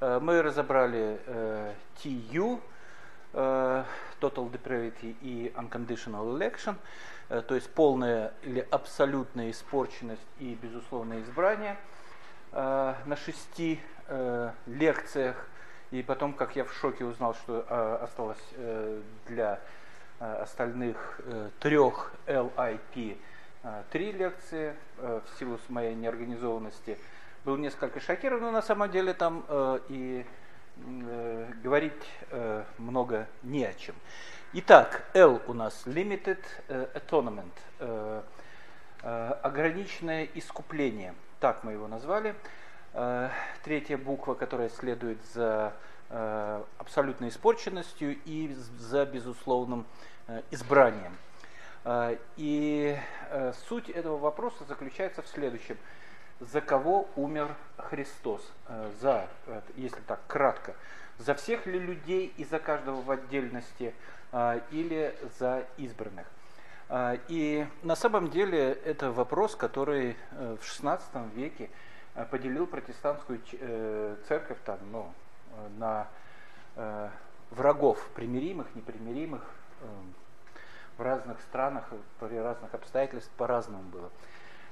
Мы разобрали TU, Total Depravity и Unconditional Election, то есть полная или абсолютная испорченность и безусловное избрание на шести лекциях. И потом, как я в шоке узнал, что осталось для остальных трех LIP три лекции в силу моей неорганизованности – был несколько шокирован, но на самом деле там э, и э, говорить э, много не о чем. Итак, L у нас Limited э, Atonement, э, э, ограниченное искупление, так мы его назвали. Э, третья буква, которая следует за э, абсолютной испорченностью и за безусловным э, избранием. И суть этого вопроса заключается в следующем – за кого умер Христос, э, за, э, если так кратко, за всех ли людей и за каждого в отдельности, э, или за избранных. И на самом деле это вопрос, который в XVI веке поделил протестантскую церковь там, ну, на врагов примиримых, непримиримых в разных странах, при разных обстоятельствах по-разному было.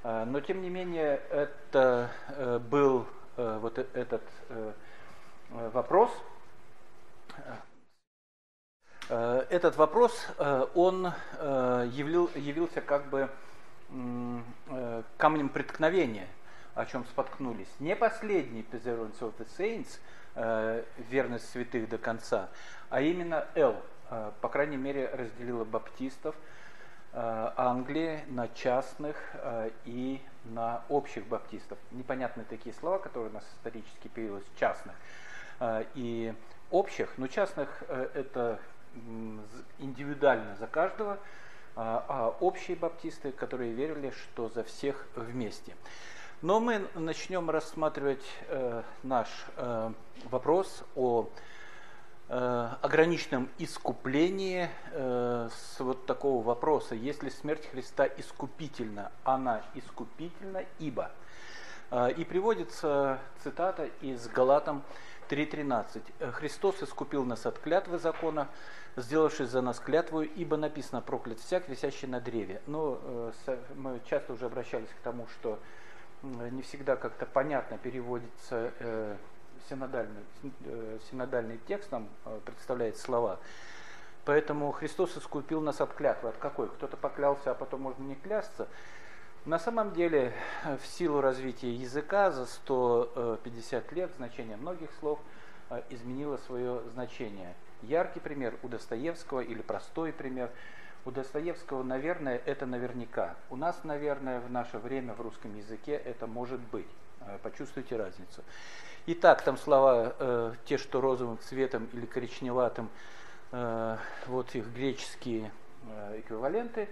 А, но тем не менее это э, был э, вот э, этот вопрос. Этот вопрос, он явил, явился как бы камнем преткновения, о чем споткнулись. Не последний Perseverance of the Saints, верность святых до конца, а именно Л, по крайней мере, разделила баптистов, Э, Англии на частных э, и на общих баптистов. Непонятны такие слова, которые у нас исторически появились, частных э, и общих, но частных это индивидуально за каждого, а общие баптисты, которые верили, что за всех вместе. Но мы начнем рассматривать наш вопрос о Э, ограниченном искуплении э, с вот такого вопроса, если смерть Христа искупительна, она искупительна, ибо. Э, и приводится цитата из Галатам 3.13. «Христос искупил нас от клятвы закона, сделавшись за нас клятвою, ибо написано проклят всяк, висящий на древе». Но мы часто уже обращались к тому, что не всегда как-то понятно переводится синодальный, э, синодальный текст нам э, представляет слова. Поэтому Христос искупил нас от клятвы. От какой? Кто-то поклялся, а потом можно не клясться. На самом деле, в силу развития языка за 150 лет значение многих слов э, изменило свое значение. Яркий пример у Достоевского или простой пример. У Достоевского, наверное, это наверняка. У нас, наверное, в наше время в русском языке это может быть. Почувствуйте разницу. Итак, там слова э, те, что розовым цветом или коричневатым, э, вот их греческие э, эквиваленты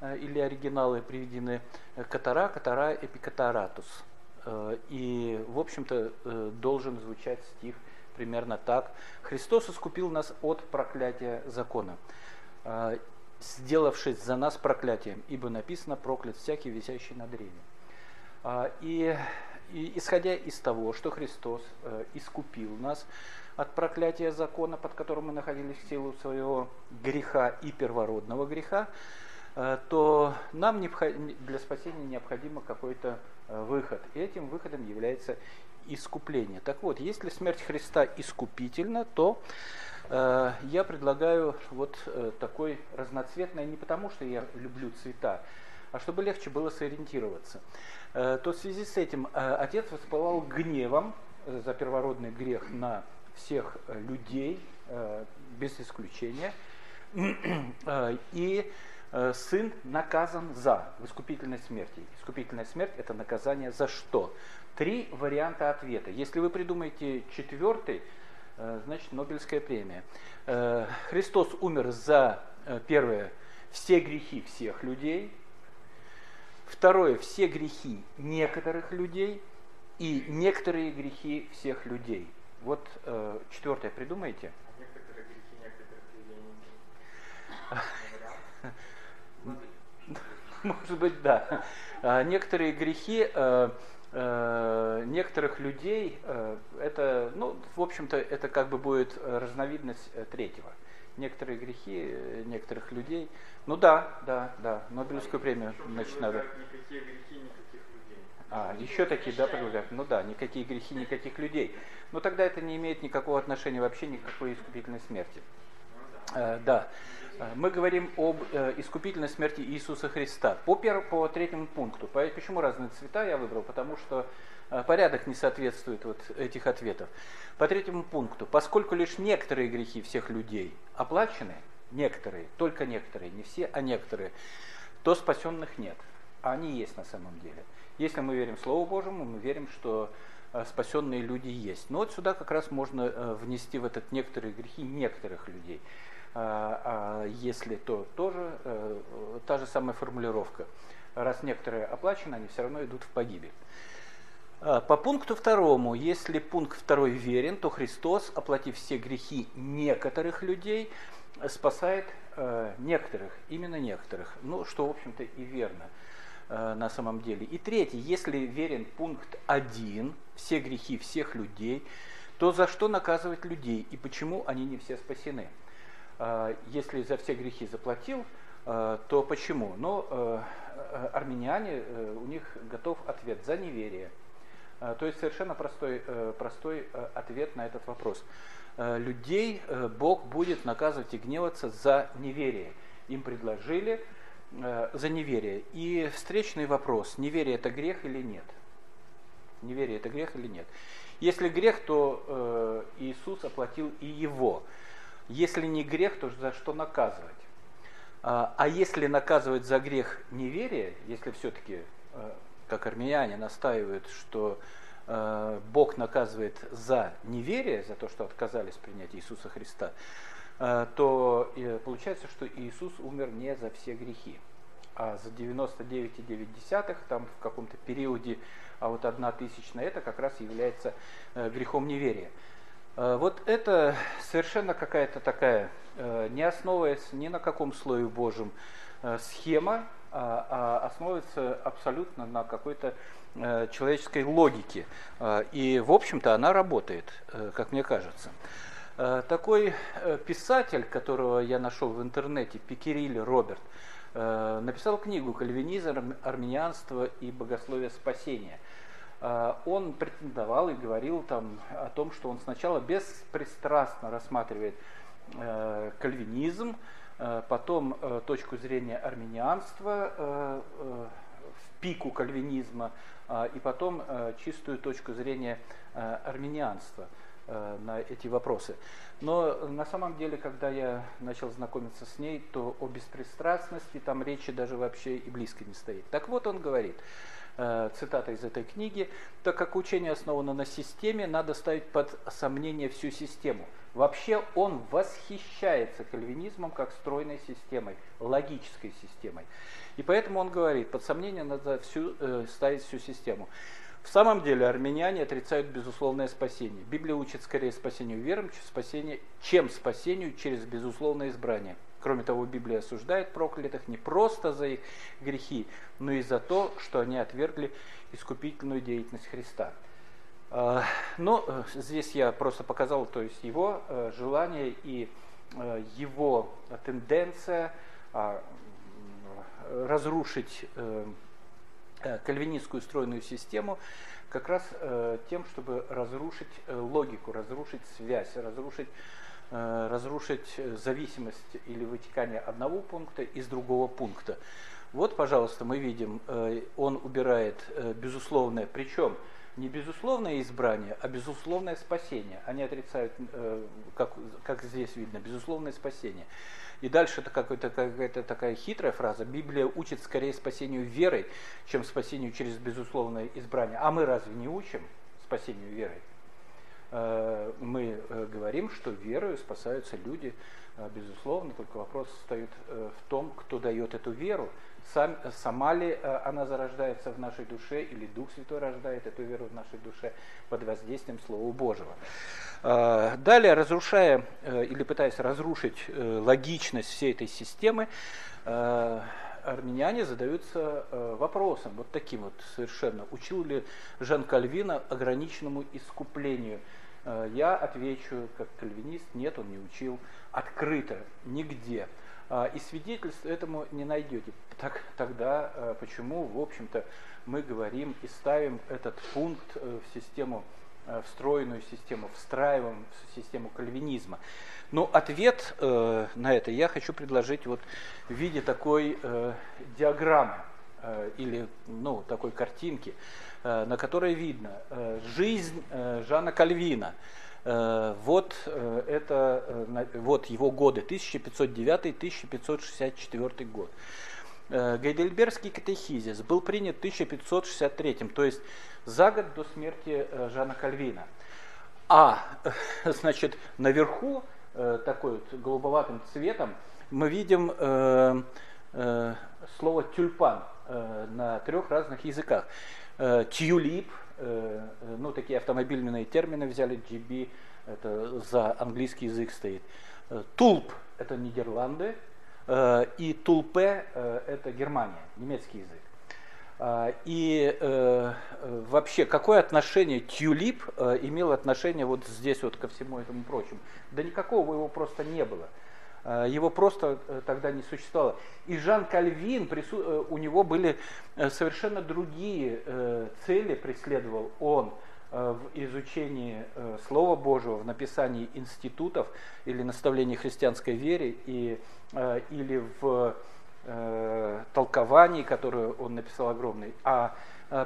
э, или оригиналы приведены катара, катара, эпикатаратус. Э, и, в общем-то, э, должен звучать стих примерно так. Христос искупил нас от проклятия закона, э, сделавшись за нас проклятием, ибо написано проклят всякий, висящий на древе. Э, и и исходя из того, что Христос э, искупил нас от проклятия закона, под которым мы находились в силу своего греха и первородного греха, э, то нам для спасения необходимо какой-то э, выход. И этим выходом является искупление. Так вот, если смерть Христа искупительна, то э, я предлагаю вот э, такой разноцветный, не потому что я люблю цвета, а чтобы легче было сориентироваться. Э, то в связи с этим э, отец воспылал гневом за первородный грех на всех э, людей, без исключения. И сын наказан за в искупительной смерти. Искупительная смерть – это наказание за что? Три варианта ответа. Если вы придумаете четвертый, значит Нобелевская премия. Христос умер за, первое, все грехи всех людей – Второе, все грехи некоторых людей и некоторые грехи всех людей. Вот э, четвертое придумайте. А некоторые грехи некоторых людей Может быть, да. А некоторые грехи, э, э, некоторых людей, э, это, ну, в общем-то, это как бы будет разновидность третьего. Некоторые грехи э, некоторых людей. Ну да, да, да, Нобелевскую премию, значит, надо. Никакие грехи, никаких людей. А, еще такие, да, предлагают? Ну да, никакие грехи, никаких людей. Но тогда это не имеет никакого отношения вообще никакой искупительной смерти. Э, да. Э, Мы говорим об э, искупительной смерти Иисуса Христа. По, пер, по третьему пункту. По- Почему разные цвета я выбрал? Потому что порядок не соответствует вот этих ответов. По третьему пункту. Поскольку лишь некоторые грехи всех людей оплачены, некоторые, только некоторые, не все, а некоторые, то спасенных нет. А они есть на самом деле. Если мы верим Слову Божьему, мы верим, что э, спасенные люди есть. Но вот сюда как раз можно э, внести в этот некоторые грехи некоторых людей. А, если то тоже э, та же самая формулировка. Раз некоторые оплачены, они все равно идут в погибель. А, По пункту второму, если пункт второй верен, то Христос, оплатив все грехи некоторых людей, спасает э, некоторых, именно некоторых. Ну, что, в общем-то, и верно э, на самом деле. И третий, если верен пункт один, все грехи всех людей, то за что наказывать людей и почему они не все спасены? Э, Если за все грехи заплатил, то почему? Но армяне, у них готов ответ за неверие. Э, То есть совершенно простой, э, простой э, ответ на этот вопрос. Людей Бог будет наказывать и гневаться за неверие. Им предложили за неверие. И встречный вопрос, неверие это грех или нет? Неверие это грех или нет? Если грех, то Иисус оплатил и его. Если не грех, то за что наказывать? А, если наказывать за грех неверие, если все-таки, как армяне настаивают, что э, Бог наказывает за неверие, за то, что отказались принять Иисуса Христа, э, то э, получается, что Иисус умер не за все грехи, а за 99,9, там в каком-то периоде, а вот одна тысячная, это как раз является э, грехом неверия. Э, Вот это совершенно какая-то такая, э, не основываясь ни на каком слое Божьем, э, схема, основывается абсолютно на какой-то э, человеческой логике. Э, И, в общем-то, она работает, э, как мне кажется. Такой писатель, которого я нашел в интернете, Пикериль Роберт, написал книгу «Кальвинизм, армянианство и богословие спасения». Он претендовал и говорил там о том, что он сначала беспристрастно рассматривает кальвинизм, потом э, точку зрения армянианства э, э, в пику кальвинизма, э, и потом э, чистую точку зрения э, армянианства э, на эти вопросы. Но на самом деле, когда я начал знакомиться с ней, то о беспристрастности там речи даже вообще и близко не стоит. Так вот он говорит, э, цитата из этой книги, так как учение основано на системе, надо ставить под сомнение всю систему. Вообще он восхищается кальвинизмом как стройной системой, логической системой. И поэтому он говорит, под сомнение надо всю, э, ставить всю систему. В самом деле армяне отрицают безусловное спасение. Библия учит скорее спасению вером, чем спасению, чем спасению через безусловное избрание. Кроме того, Библия осуждает проклятых не просто за их грехи, но и за то, что они отвергли искупительную деятельность Христа. А, Но э, здесь я просто показал то есть его э, желание и э, его тенденция а, разрушить кальвинистскую стройную систему как раз тем, чтобы разрушить логику, разрушить связь, разрушить, разрушить зависимость или вытекание одного пункта из другого пункта. Вот, пожалуйста, мы видим, он убирает безусловное, причем не безусловное избрание, а безусловное спасение. Они отрицают, э, как, как здесь видно, безусловное спасение. И дальше это какая-то, какая-то такая хитрая фраза. Библия учит скорее спасению верой, чем спасению через безусловное избрание. А мы разве не учим спасению верой? Э, Мы э, говорим, что верою спасаются люди, безусловно, только вопрос стоит в том, кто дает эту веру. Сам, сама ли э, она зарождается в нашей душе, или Дух Святой рождает эту веру в нашей душе под воздействием Слова Божьего. Э, Далее, разрушая э, или пытаясь разрушить э, логичность всей этой системы, э, армяне задаются э, вопросом, вот таким вот совершенно, учил ли Жан Кальвина ограниченному искуплению? Э, я отвечу, как кальвинист, нет, он не учил открыто, нигде. Э, и свидетельств этому не найдете. Так, тогда э, почему, в общем-то, мы говорим и ставим этот пункт э, в систему, э, встроенную систему, встраиваем в систему кальвинизма? Ну, ответ э, на это я хочу предложить вот в виде такой диаграммы или ну, такой картинки, на которой видно жизнь Жана Кальвина. Э, вот, э, это, э, вот его годы, 1509-1564 год. Гейдельбергский катехизис был принят в 1563, то есть за год до смерти Жана Кальвина. А, значит, наверху такой вот голубоватым цветом, мы видим э, э, слово тюльпан э, на трех разных языках. Тюлип, ну такие автомобильные термины взяли, GB, это за английский язык стоит. Э, тулп, это Нидерланды, э, и тулпе, э, это Германия, немецкий язык. А, и э, вообще, какое отношение тюлип э, имел отношение вот здесь вот ко всему этому прочему? Да никакого его просто не было. Э, его просто э, тогда не существовало. И Жан Кальвин. Э, у него были совершенно другие цели, преследовал он в изучении Слова Божьего, в написании институтов или наставлений христианской вере и, или в толкований, которые он написал огромный. А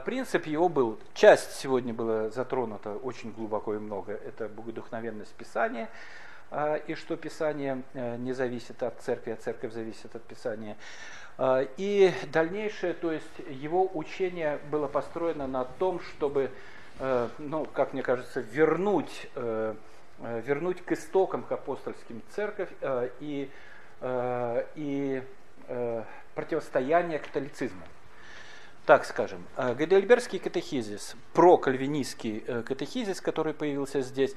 принцип его был, часть сегодня была затронута очень глубоко и много, это богодухновенность Писания, и что Писание э, не зависит от церкви, а церковь зависит от Писания. Э, и дальнейшее, то есть его учение было построено на том, чтобы, э, ну, как мне кажется, вернуть, э, вернуть к истокам, к апостольским церковь и, и противостояние католицизму. Так скажем, Гейдельбергский катехизис, прокальвинистский катехизис, который появился здесь,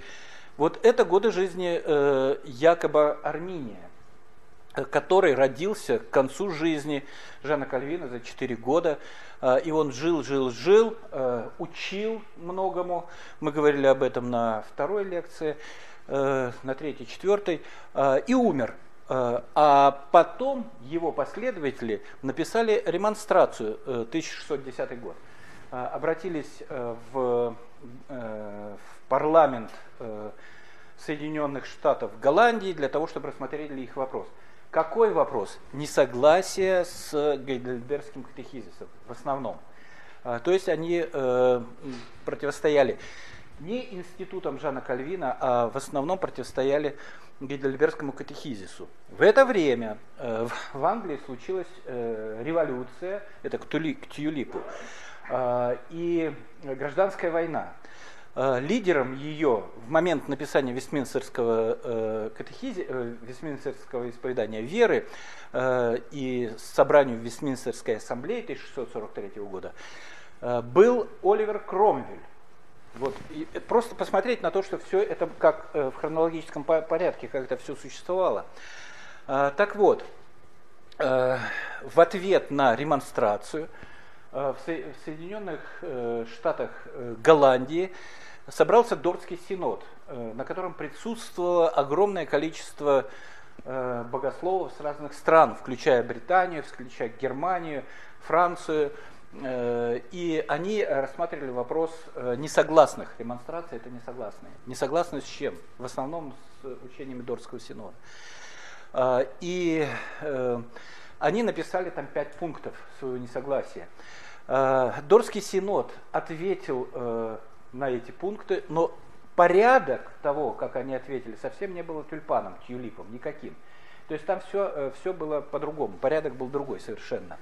вот это годы жизни якобы Арминия, который родился к концу жизни Жана Кальвина за 4 года. И он жил, жил, жил, учил многому. Мы говорили об этом на второй лекции, на третьей, четвертой. И умер Э, а потом его последователи написали ремонстрацию 1610 э, год. Э, обратились в, в парламент Соединенных Штатов Голландии для того, чтобы рассмотрели их вопрос. Какой вопрос? Несогласие с Гейдельбергским катехизисом в основном. То есть они противостояли не институтам Жана Кальвина, а в основном противостояли Гейдельбергскому катехизису. В это время э, в Англии случилась э, революция, это к, Тюлипу, э, и гражданская война. Э, лидером ее в момент написания Вестминстерского, э, катехизи, э, Вестминстерского исповедания веры э, и собранию Вестминстерской ассамблеи 1643 года был Оливер Кромвель вот. И просто посмотреть на то, что все это как в хронологическом порядке, как это все существовало. А, так вот, в ответ на ремонстрацию в Соединенных Штатах Голландии собрался Дорский синод, на котором присутствовало огромное количество богословов с разных стран, включая Британию, включая Германию, Францию, Э, и они рассматривали вопрос э, несогласных. Демонстрации это несогласные. Несогласны с чем? В основном с учениями Дорского синода. Э, и они написали там пять пунктов своего несогласия. Дорский синод ответил на эти пункты, но порядок того, как они ответили, совсем не было тюльпаном, тюлипом, никаким. То есть там все, все было по-другому, порядок был другой совершенно.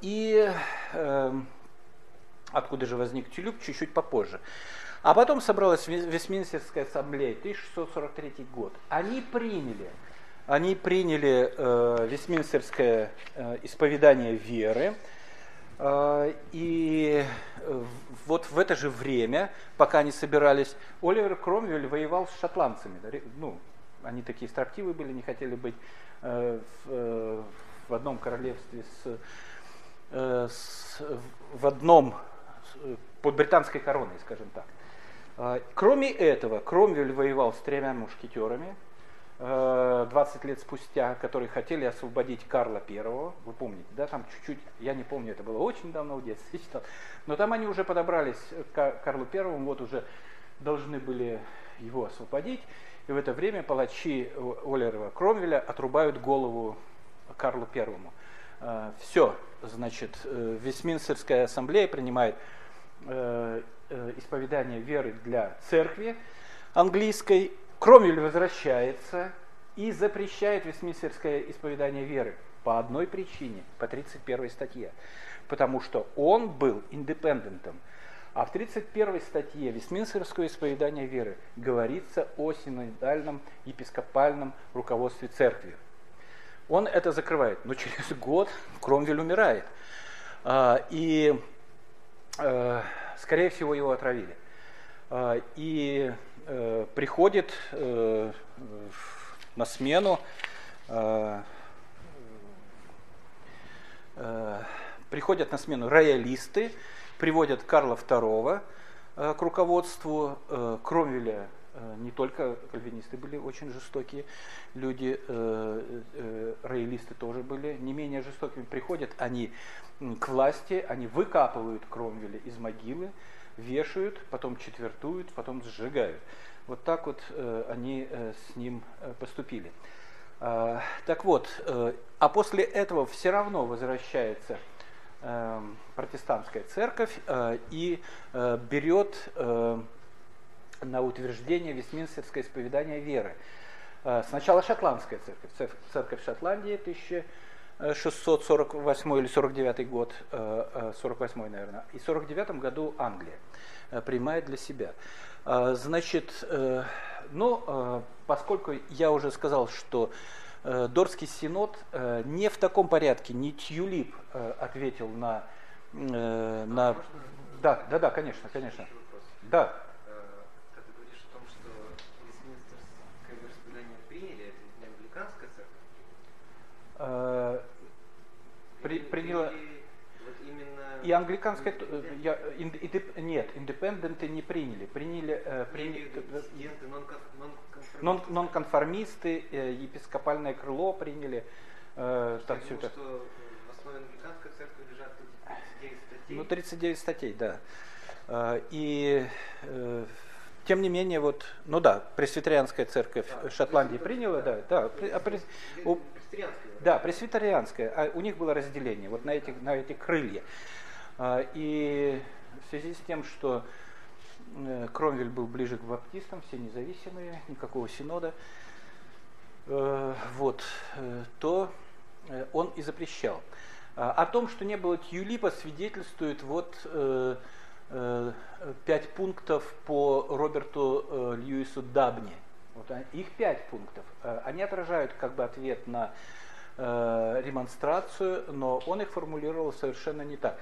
И эм, откуда же возник тюлюп, чуть-чуть попозже. А потом собралась Вестминстерская ассамблея, 1643 год. Они приняли, они приняли э, Вестминстерское э, исповедание веры, э, и вот в это же время, пока они собирались, Оливер Кромвель воевал с шотландцами. Ну, они такие строптивые были, не хотели быть э, э, в одном королевстве с, с, в одном под британской короной, скажем так. Кроме этого, Кромвель воевал с тремя мушкетерами, 20 лет спустя, которые хотели освободить Карла Первого, вы помните, да, там чуть-чуть, я не помню, это было очень давно в детстве читал, но там они уже подобрались к Карлу Первому, вот уже должны были его освободить, и в это время палачи Олерова Кромвеля отрубают голову Карлу Первому. Э, Все, значит, э, Вестминстерская ассамблея принимает э, исповедание веры для церкви английской, Кромвель возвращается и запрещает Вестминстерское исповедание веры по одной причине, по 31 статье. Потому что он был индепендентом. А в 31 статье Вестминстерского исповедания веры говорится о синодальном епископальном руководстве церкви. Он это закрывает, но через год Кромвель умирает. А, и, э, скорее всего, его отравили. А, и э, приходит э, на смену э, э, приходят на смену роялисты, приводят Карла II э, к руководству, э, Кромвеля э, не только кальвинисты были очень жестокие люди, э, э, роялисты тоже были не менее жестокими. Приходят они к власти, они выкапывают Кромвеля из могилы, вешают, потом четвертуют, потом сжигают. Вот так вот э, они э, с ним э, поступили. Э, так вот, а после этого все равно возвращается э, протестантская церковь и берет на утверждение Вестминстерское исповедание веры. Сначала шотландская церковь, церковь Шотландии 1000 648 или 49 год, 48 э, э, наверное, и в 49 году Англия э, принимает для себя. Значит, ну, поскольку я уже сказал, что Дорский синод не в таком порядке, не Тюлип ответил на... на... Да, да, да, конечно, конечно. Да. При, приняла... Вот именно... И англиканская... Я, индеп, нет, индепенденты не приняли. Приняли... Э, приняли нонконформисты, э, епископальное крыло приняли. Э, там все это. что в основе англиканской церкви лежат 39 статей. Ну, 39 статей, да. Э, и э, тем не менее, вот, ну да, пресвитерианская церковь да, Шотландии приняла, да, да. А, прес, у, да, пресвитерианская. А у них было разделение вот на эти, на эти крылья. А, и в связи с тем, что э, Кромвель был ближе к баптистам, все независимые, никакого синода, э, вот, э, то он и запрещал. А, о том, что не было Тьюлипа, свидетельствует вот пять пунктов по Роберту Льюису Дабни. Вот их пять пунктов. Они отражают как бы ответ на э, ремонстрацию, но он их формулировал совершенно не так.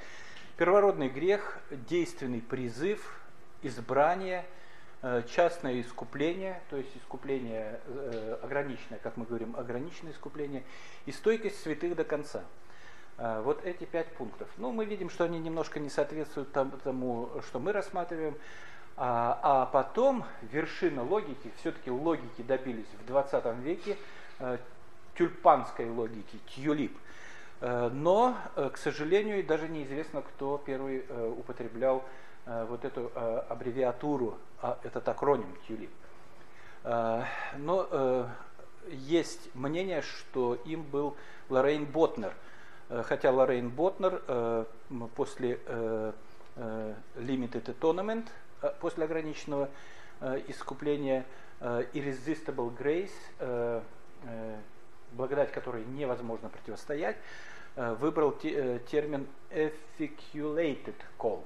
Первородный грех, действенный призыв, избрание, э, частное искупление, то есть искупление э, ограниченное, как мы говорим, ограниченное искупление, и стойкость святых до конца. Э, вот эти пять пунктов. Ну, мы видим, что они немножко не соответствуют тому, что мы рассматриваем. А, а потом вершина логики, все-таки логики добились в 20 веке, э, тюльпанской логики, тюлип. Э, но, э, к сожалению, даже неизвестно, кто первый употреблял вот эту аббревиатуру, а, этот акроним тюлип. Но есть мнение, что им был Лоррейн Ботнер. Хотя Лоррейн Ботнер после Limited Atonement, после ограниченного искупления Irresistible Grace, благодать которой невозможно противостоять, э, выбрал э, термин efficulated call.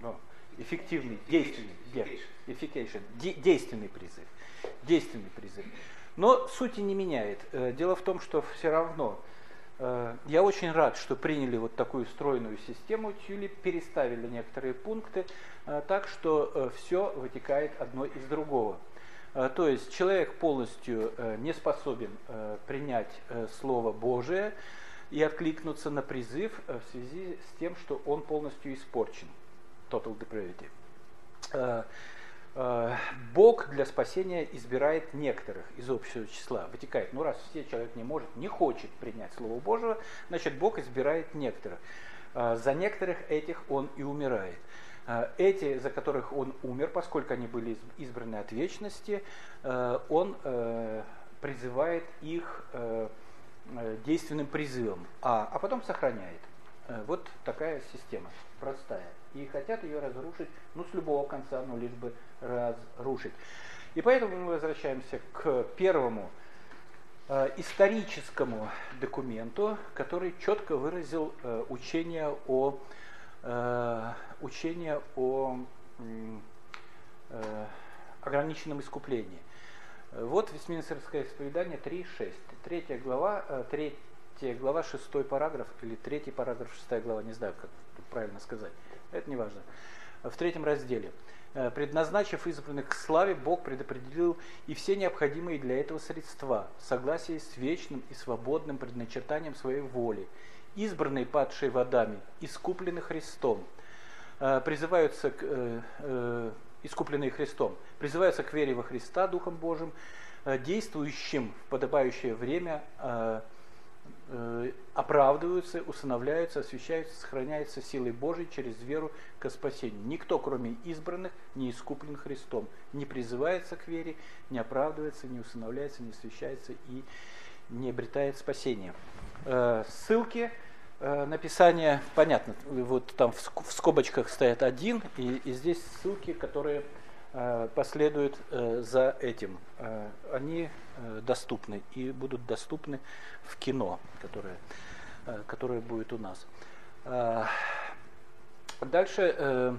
Ну, эффективный, действенный, effication, действенный призыв. Действенный призыв. Но сути не меняет. Э, дело в том, что все равно я очень рад, что приняли вот такую стройную систему Тюли, переставили некоторые пункты, так что все вытекает одно из другого. То есть человек полностью не способен принять Слово Божие и откликнуться на призыв в связи с тем, что он полностью испорчен. Total depravity. Бог для спасения избирает некоторых из общего числа. Вытекает, ну раз все человек не может, не хочет принять Слово Божие, значит Бог избирает некоторых. За некоторых этих он и умирает. Э, эти, за которых он умер, поскольку они были избраны от вечности, э, он э, призывает их действенным призывом, а, а потом сохраняет. Вот такая система, простая. И хотят ее разрушить, ну, с любого конца, ну, лишь бы разрушить. И поэтому мы возвращаемся к первому э, историческому документу, который четко выразил э, учение о Э, учение о э, ограниченном искуплении. Вот Вестминстерское исповедание 3.6. Третья глава, э, третья глава, шестой параграф, или третий параграф, шестая глава, не знаю, как правильно сказать. Это не важно. В третьем разделе. Предназначив избранных к славе, Бог предопределил и все необходимые для этого средства, в согласии с вечным и свободным предначертанием своей воли – избранные падшие водами, искуплены Христом, э, призываются к, э, э, искупленные Христом, призываются к вере во Христа Духом Божьим, действующим в подобающее время оправдываются, усыновляются, освящаются, сохраняются силой Божией через веру к спасению. Никто, кроме избранных, не искуплен Христом, не призывается к вере, не оправдывается, не усыновляется, не освящается и не обретает спасения. Ссылки Э, написание, понятно, вот там в скобочках стоят один, и, и здесь ссылки, которые э, последуют э, за этим. Они доступны и будут доступны в кино, которое, которое будет у нас. Дальше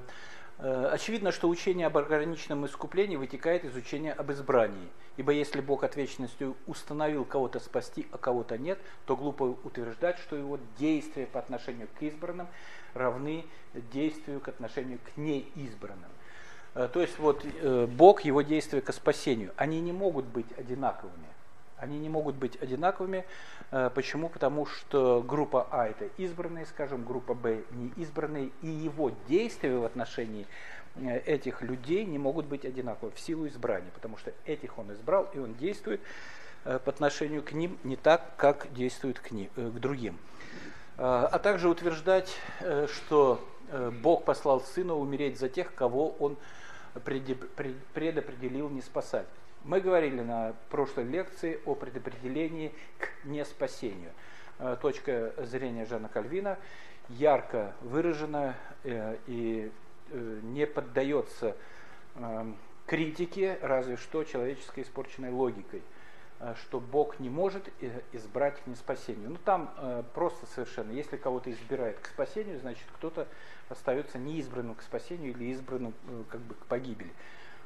Э, очевидно, что учение об ограниченном искуплении вытекает из учения об избрании. Ибо если Бог от вечности установил кого-то спасти, а кого-то нет, то глупо утверждать, что его действия по отношению к избранным равны действию к отношению к неизбранным. Э, то есть вот э, Бог, его действия к спасению, они не могут быть одинаковыми. Они не могут быть одинаковыми. Почему? Потому что группа А это избранные, скажем, группа Б не избранные, и его действия в отношении э, этих людей не могут быть одинаковы в силу избрания, потому что этих он избрал, и он действует э, по отношению к ним не так, как действует к, ним, э, к другим. А также утверждать, что Бог послал Сына умереть за тех, кого Он предопределил не спасать. Мы говорили на прошлой лекции о предопределении к неспасению. Э, точка зрения Жана Кальвина ярко выражена э, и э, не поддается критике, разве что человеческой испорченной логикой, что Бог не может избрать к неспасению. Ну там просто совершенно, если кого-то избирает к спасению, значит кто-то остается неизбранным к спасению или избранным как бы к погибели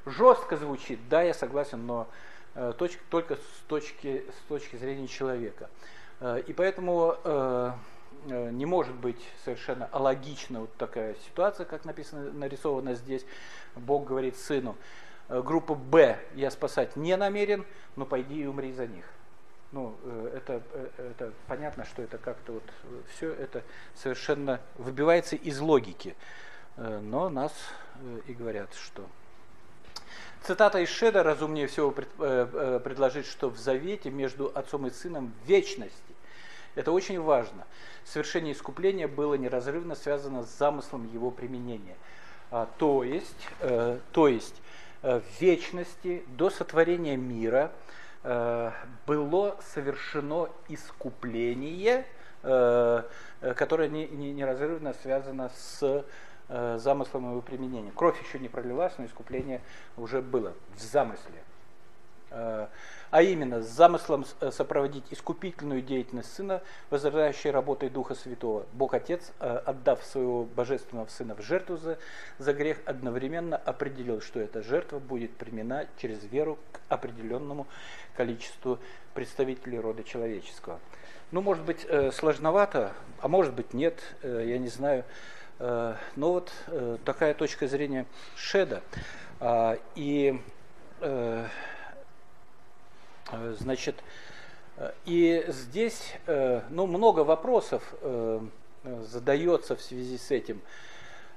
жестко звучит, да, я согласен, но э, точ, только с точки, с точки зрения человека. Э, и поэтому э, э, не может быть совершенно алогична вот такая ситуация, как написано, нарисовано здесь. Бог говорит сыну, э, группа Б я спасать не намерен, но пойди и умри за них. Ну, э, это, э, это понятно, что это как-то вот все это совершенно выбивается из логики. Но нас и говорят, что Цитата из Шеда разумнее всего пред, э, э, предложить, что в завете между отцом и сыном вечности. Это очень важно. Совершение искупления было неразрывно связано с замыслом его применения. А, то есть, э, то есть э, в вечности до сотворения мира э, было совершено искупление, э, э которое не, не, неразрывно связано с Э, замыслом его применения. Кровь еще не пролилась, но искупление уже было в замысле. Э, а именно, с замыслом э, сопроводить искупительную деятельность Сына, возрождающей работой Духа Святого. Бог Отец, отдав своего Божественного Сына в жертву за, за грех, одновременно определил, что эта жертва будет примена через веру к определенному количеству представителей рода человеческого. Ну, может быть, сложновато, а может быть, нет, я не знаю. Э, но вот э, такая точка зрения Шеда. А, и э, Э, значит, и здесь ну, много вопросов задается в связи с этим.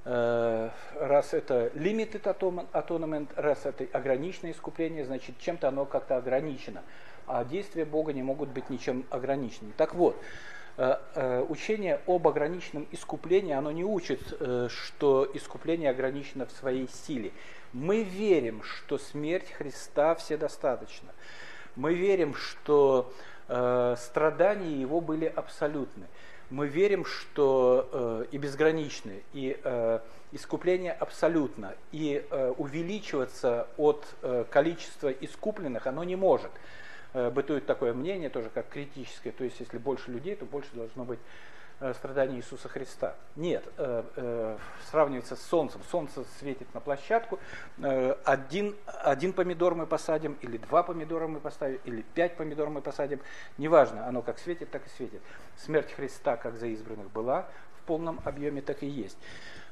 Раз это limited atonement, раз это ограниченное искупление, значит, чем-то оно как-то ограничено. А действия Бога не могут быть ничем ограниченным. Так вот, Э, э, учение об ограниченном искуплении, оно не учит, э, что искупление ограничено в своей силе. Мы верим, что смерть Христа вседостаточна. Мы верим, что страдания Его были абсолютны. Мы верим, что и безграничны, и искупление абсолютно, и увеличиваться от количества искупленных оно не может. Э, бытует такое мнение, тоже как критическое, то есть если больше людей, то больше должно быть э, страданий Иисуса Христа. Нет, э, э, сравнивается с солнцем. Солнце светит на площадку, один, один помидор мы посадим, или два помидора мы поставим, или пять помидор мы посадим, неважно, оно как светит, так и светит. Смерть Христа, как за избранных, была в полном объеме, так и есть.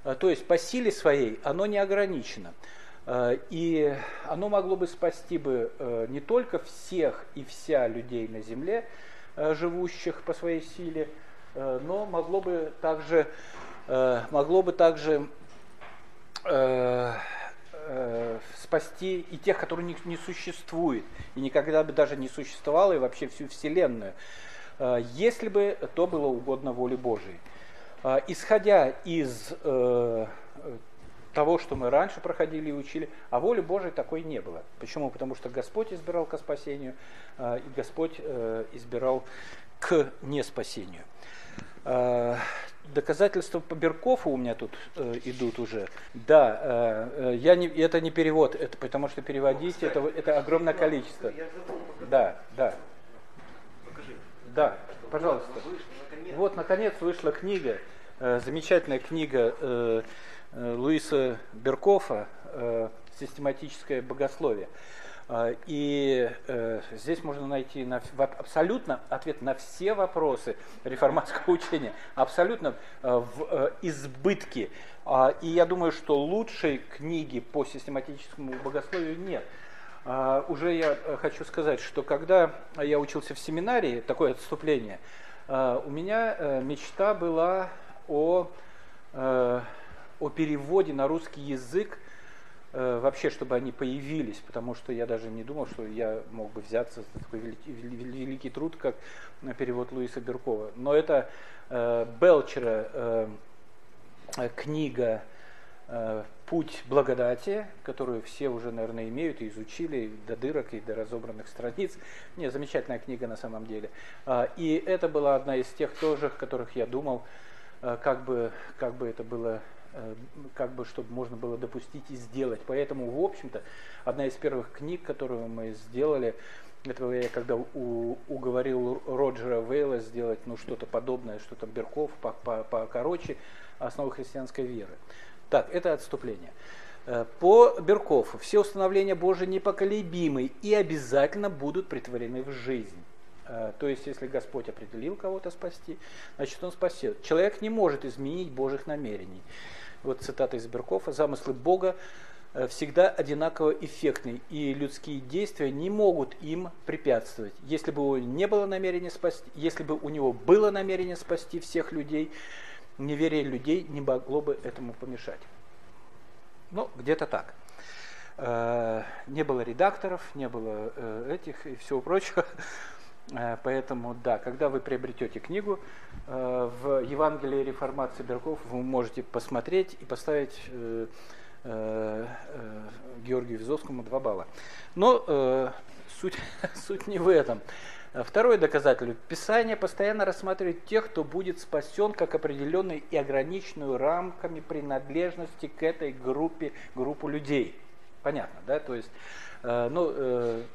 То есть по силе своей оно не ограничено. И оно могло бы спасти бы не только всех и вся людей на земле, живущих по своей силе, но могло бы также, могло бы также спасти и тех, которые не, существуют, и никогда бы даже не существовало, и вообще всю Вселенную, если бы то было угодно воле Божией. Исходя из того, что мы раньше проходили и учили, а воли Божией такой не было. Почему? Потому что Господь избирал к спасению, э, и Господь э, избирал к неспасению. Э, доказательства по Беркову у меня тут идут уже. Да, я не, это не перевод, это потому что переводить это, это огромное количество. Да, да. Да, пожалуйста. Вот, наконец, вышла книга, замечательная книга Э, Луиса Беркофа э, «Систематическое богословие». Э, и здесь можно найти на, абсолютно ответ на все вопросы реформатского учения, абсолютно в избытке. А, и я думаю, что лучшей книги по систематическому богословию нет. А, уже я хочу сказать, что когда я учился в семинарии, такое отступление, у меня мечта была о о переводе на русский язык, э, вообще, чтобы они появились, потому что я даже не думал, что я мог бы взяться за такой великий, великий труд, как перевод Луиса Беркова. Но это э, Белчера э, книга э, «Путь благодати», которую все уже, наверное, имеют и изучили до дырок и до разобранных страниц. Не, замечательная книга на самом деле. Э, и это была одна из тех тоже, которых я думал, э, как бы, как бы это было Э, как бы, чтобы можно было допустить и сделать. Поэтому, в общем-то, одна из первых книг, которую мы сделали, это я когда у, уговорил Роджера Вейла сделать ну, что-то подобное, что-то Берков покороче, основы христианской веры. Так, это отступление. Э, по Беркову все установления Божии непоколебимы и обязательно будут притворены в жизнь. Э, то есть, если Господь определил кого-то спасти, значит, Он спасет. Человек не может изменить Божьих намерений вот цитата из Беркова, замыслы Бога э, всегда одинаково эффектны, и людские действия не могут им препятствовать. Если бы у него не было намерения спасти, если бы у него было намерение спасти всех людей, неверие людей не могло бы этому помешать. Ну, где-то так. Э, не было редакторов, не было э, этих и всего прочего. Э, поэтому, да, когда вы приобретете книгу, э, в Евангелии реформации Берков вы можете посмотреть и поставить э, Георгию Визовскому два балла. Но суть, суть не в этом. Второе доказательство. Писание постоянно рассматривает тех, кто будет спасен как определенный и ограниченную рамками принадлежности к этой группе, группу людей. Понятно, да? То есть, ну,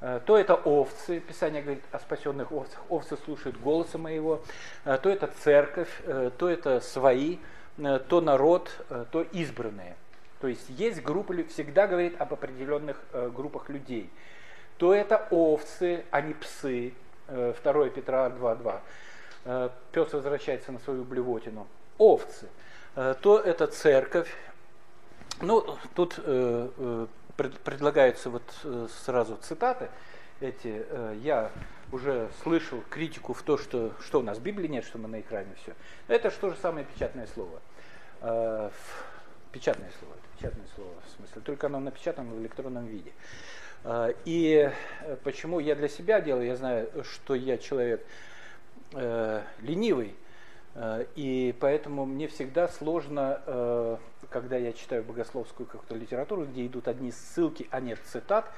то это овцы, Писание говорит о спасенных овцах, овцы слушают голоса моего, э, то это церковь, э, то это свои, то народ, то избранные. То есть есть группы, всегда говорит об определенных группах людей. То это овцы, а не псы, 2 Петра 2.2. Пес возвращается на свою блевотину. Овцы. То это церковь. Ну, тут предлагаются вот сразу цитаты эти, э, я уже слышал критику в то, что, что у нас Библии нет, что мы на экране все. Это же то же самое печатное слово. Э, печатное слово, это печатное слово в смысле, только оно напечатано в электронном виде. Э, и почему я для себя делаю, я знаю, что я человек ленивый, и поэтому мне всегда сложно, когда я читаю богословскую какую-то литературу, где идут одни ссылки, а нет цитат,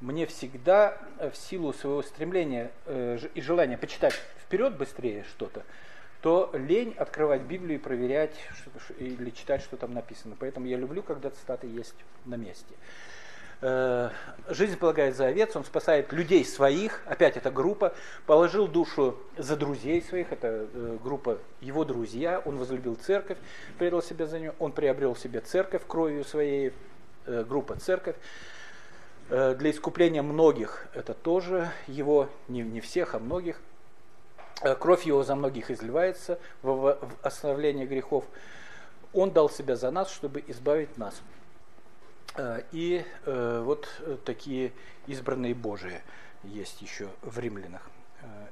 мне всегда э, в силу своего стремления э, и желания почитать вперед быстрее что-то, то лень открывать Библию и проверять или читать, что там написано. Поэтому я люблю, когда цитаты есть на месте. Э, Жизнь полагает за овец, он спасает людей своих, опять это группа, положил душу за друзей своих, это группа его друзья, он возлюбил церковь, предал себя за нее, он приобрел себе церковь кровью своей, группа церковь. Э, для искупления многих, это тоже его, не, всех, а многих. Э, кровь его за многих изливается в, в грехов. Он дал себя за нас, чтобы избавить нас. Э, и вот такие избранные Божии есть еще в римлянах.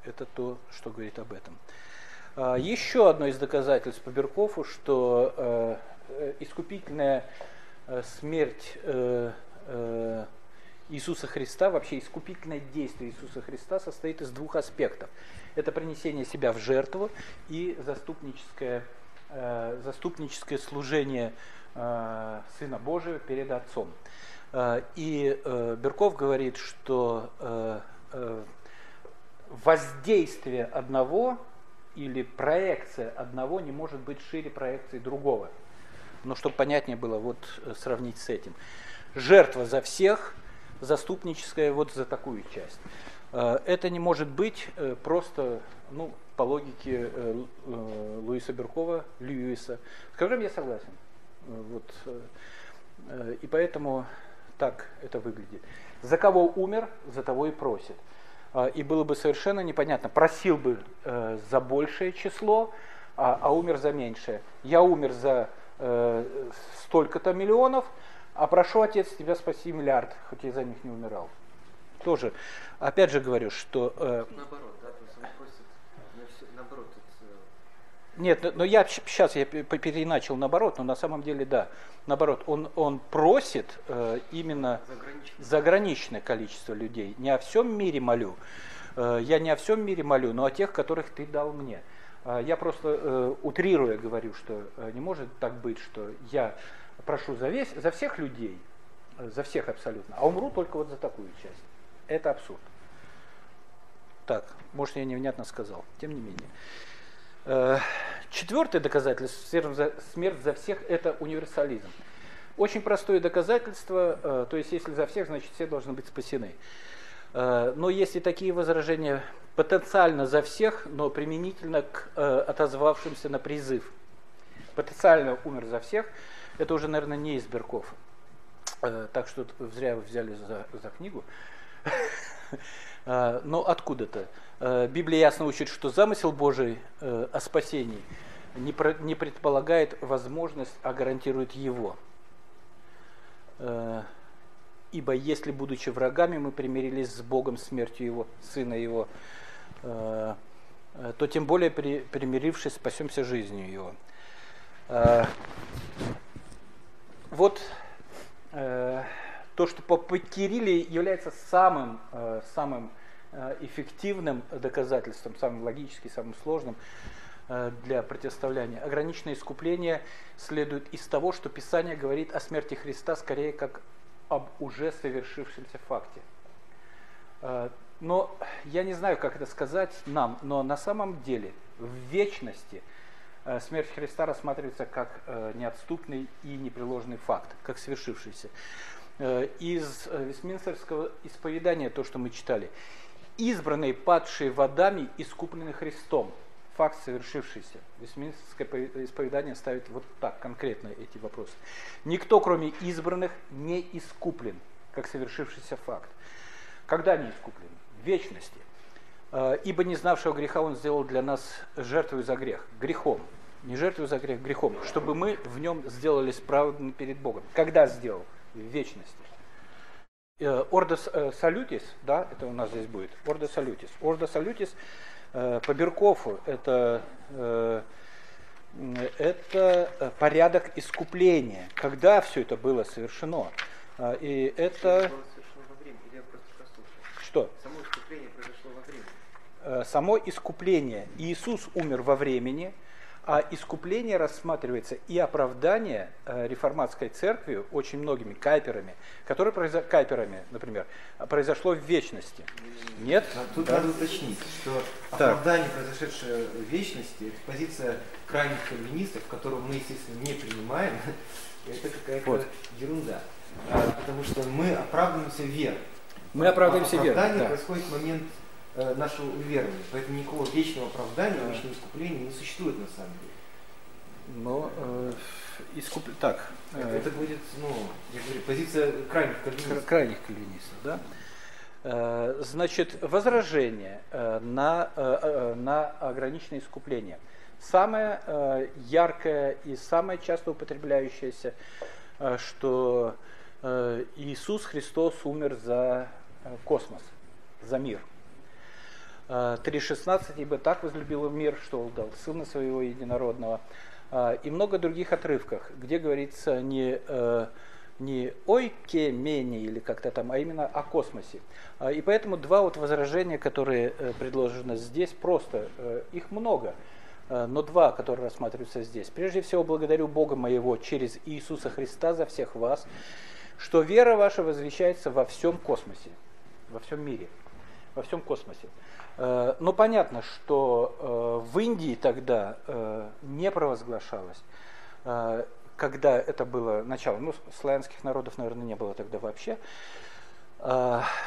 Это то, что говорит об этом. Еще одно из доказательств по Беркову, что искупительная смерть Иисуса Христа, вообще искупительное действие Иисуса Христа состоит из двух аспектов. Это принесение себя в жертву и заступническое, э, заступническое служение э, Сына Божия перед Отцом. Э, и э, Берков говорит, что э, э, воздействие одного или проекция одного не может быть шире проекции другого. Но чтобы понятнее было, вот э, сравнить с этим. Жертва за всех – заступническое вот за такую часть. Э, это не может быть э, просто, ну, по логике э, Луиса Беркова, Льюиса, с которым я согласен. Вот. И поэтому так это выглядит. За кого умер, за того и просит. И было бы совершенно непонятно, просил бы за большее число, а, а умер за меньшее. Я умер за столько-то миллионов, а прошу, Отец, тебя спаси миллиард, хоть я за них не умирал. Тоже, опять же говорю, что... Э, наоборот, да, то есть он просит, наоборот. Это... Нет, но я сейчас я переначал наоборот, но на самом деле да, наоборот, он, он просит э, именно заграничное. заграничное количество людей. Не о всем мире молю, э, я не о всем мире молю, но о тех, которых ты дал мне. Э, я просто э, утрируя говорю, что э, не может так быть, что я прошу за, весь, за всех людей, за всех абсолютно, а умру только вот за такую часть. Это абсурд. Так, может, я невнятно сказал, тем не менее. Э, четвертое доказательство, смерть за всех, это универсализм. Очень простое доказательство, э, то есть если за всех, значит все должны быть спасены. Э, но если такие возражения потенциально за всех, но применительно к отозвавшимся на призыв, потенциально умер за всех, это уже, наверное, не из Берков. Так что зря вы взяли за, за книгу. Э, но откуда-то. Э, Библия ясно учит, что замысел Божий о спасении не, предполагает возможность, а гарантирует его. Ибо если, будучи врагами, мы примирились с Богом смертью Его, Сына Его, то тем более, примирившись, спасемся жизнью Его вот э, то, что по, Кирилле является самым, э, самым э, эффективным доказательством, самым логическим, самым сложным э, для противостояния. Ограниченное искупление следует из того, что Писание говорит о смерти Христа скорее как об уже совершившемся факте. Но я не знаю, как это сказать нам, но на самом деле в вечности – смерть Христа рассматривается как неотступный и непреложный факт, как свершившийся. Э, из Вестминстерского исповедания, то, что мы читали, избранные, падшие водами, искуплены Христом. Факт совершившийся. Вестминстерское исповедание ставит вот так конкретно эти вопросы. Никто, кроме избранных, не искуплен, как совершившийся факт. Когда не искуплен? В вечности. Ибо не знавшего греха он сделал для нас жертву за грех. Грехом не жертву за грех, грехом, чтобы мы в нем сделались праведными перед Богом. Когда сделал? В вечности. Ордо салютис, да, это у нас здесь будет, ордо салютис. Ордо салютис по Беркову это это порядок искупления, когда все это было совершено. И это... Что? Само искупление произошло во времени. Э, само искупление. Иисус умер во времени, а искупление рассматривается и оправдание э, реформатской церкви очень многими кайперами, которые произо... кайперами, например, произошло в вечности. Нет? Тут да? надо уточнить, что оправдание, произошедшее в вечности, это позиция крайних кальвинистов, которую мы, естественно, не принимаем. Это какая-то вот. ерунда. А, потому что мы оправдываемся верой. Мы оправдываемся верой. Оправдание да. происходит в момент Э, нашего уверования. Поэтому никакого вечного оправдания, да. вечного искупления не существует на самом деле. Но э, искуп... так. Это, э, это будет, ну, я говорю, позиция крайних кальвинистов. Крайних кальвинистов, да. Э, значит, возражение э, на, э, на ограниченное искупление. Самое э, яркое и самое часто употребляющееся, э, что э, Иисус Христос умер за э, космос, за мир – 3.16, э, ибо так возлюбил мир, что он дал Сына Своего Единородного. Э, и много других отрывках, где говорится не, э, не ой мене или как-то там, а именно о космосе. И поэтому два вот возражения, которые предложены здесь, просто их много, но два, которые рассматриваются здесь. Прежде всего, благодарю Бога моего через Иисуса Христа за всех вас, что вера ваша возвещается во всем космосе, во всем мире, во всем космосе. Э, ну, понятно, что э, в Индии тогда э, не провозглашалось, когда это было начало, ну, славянских народов, наверное, не было тогда вообще,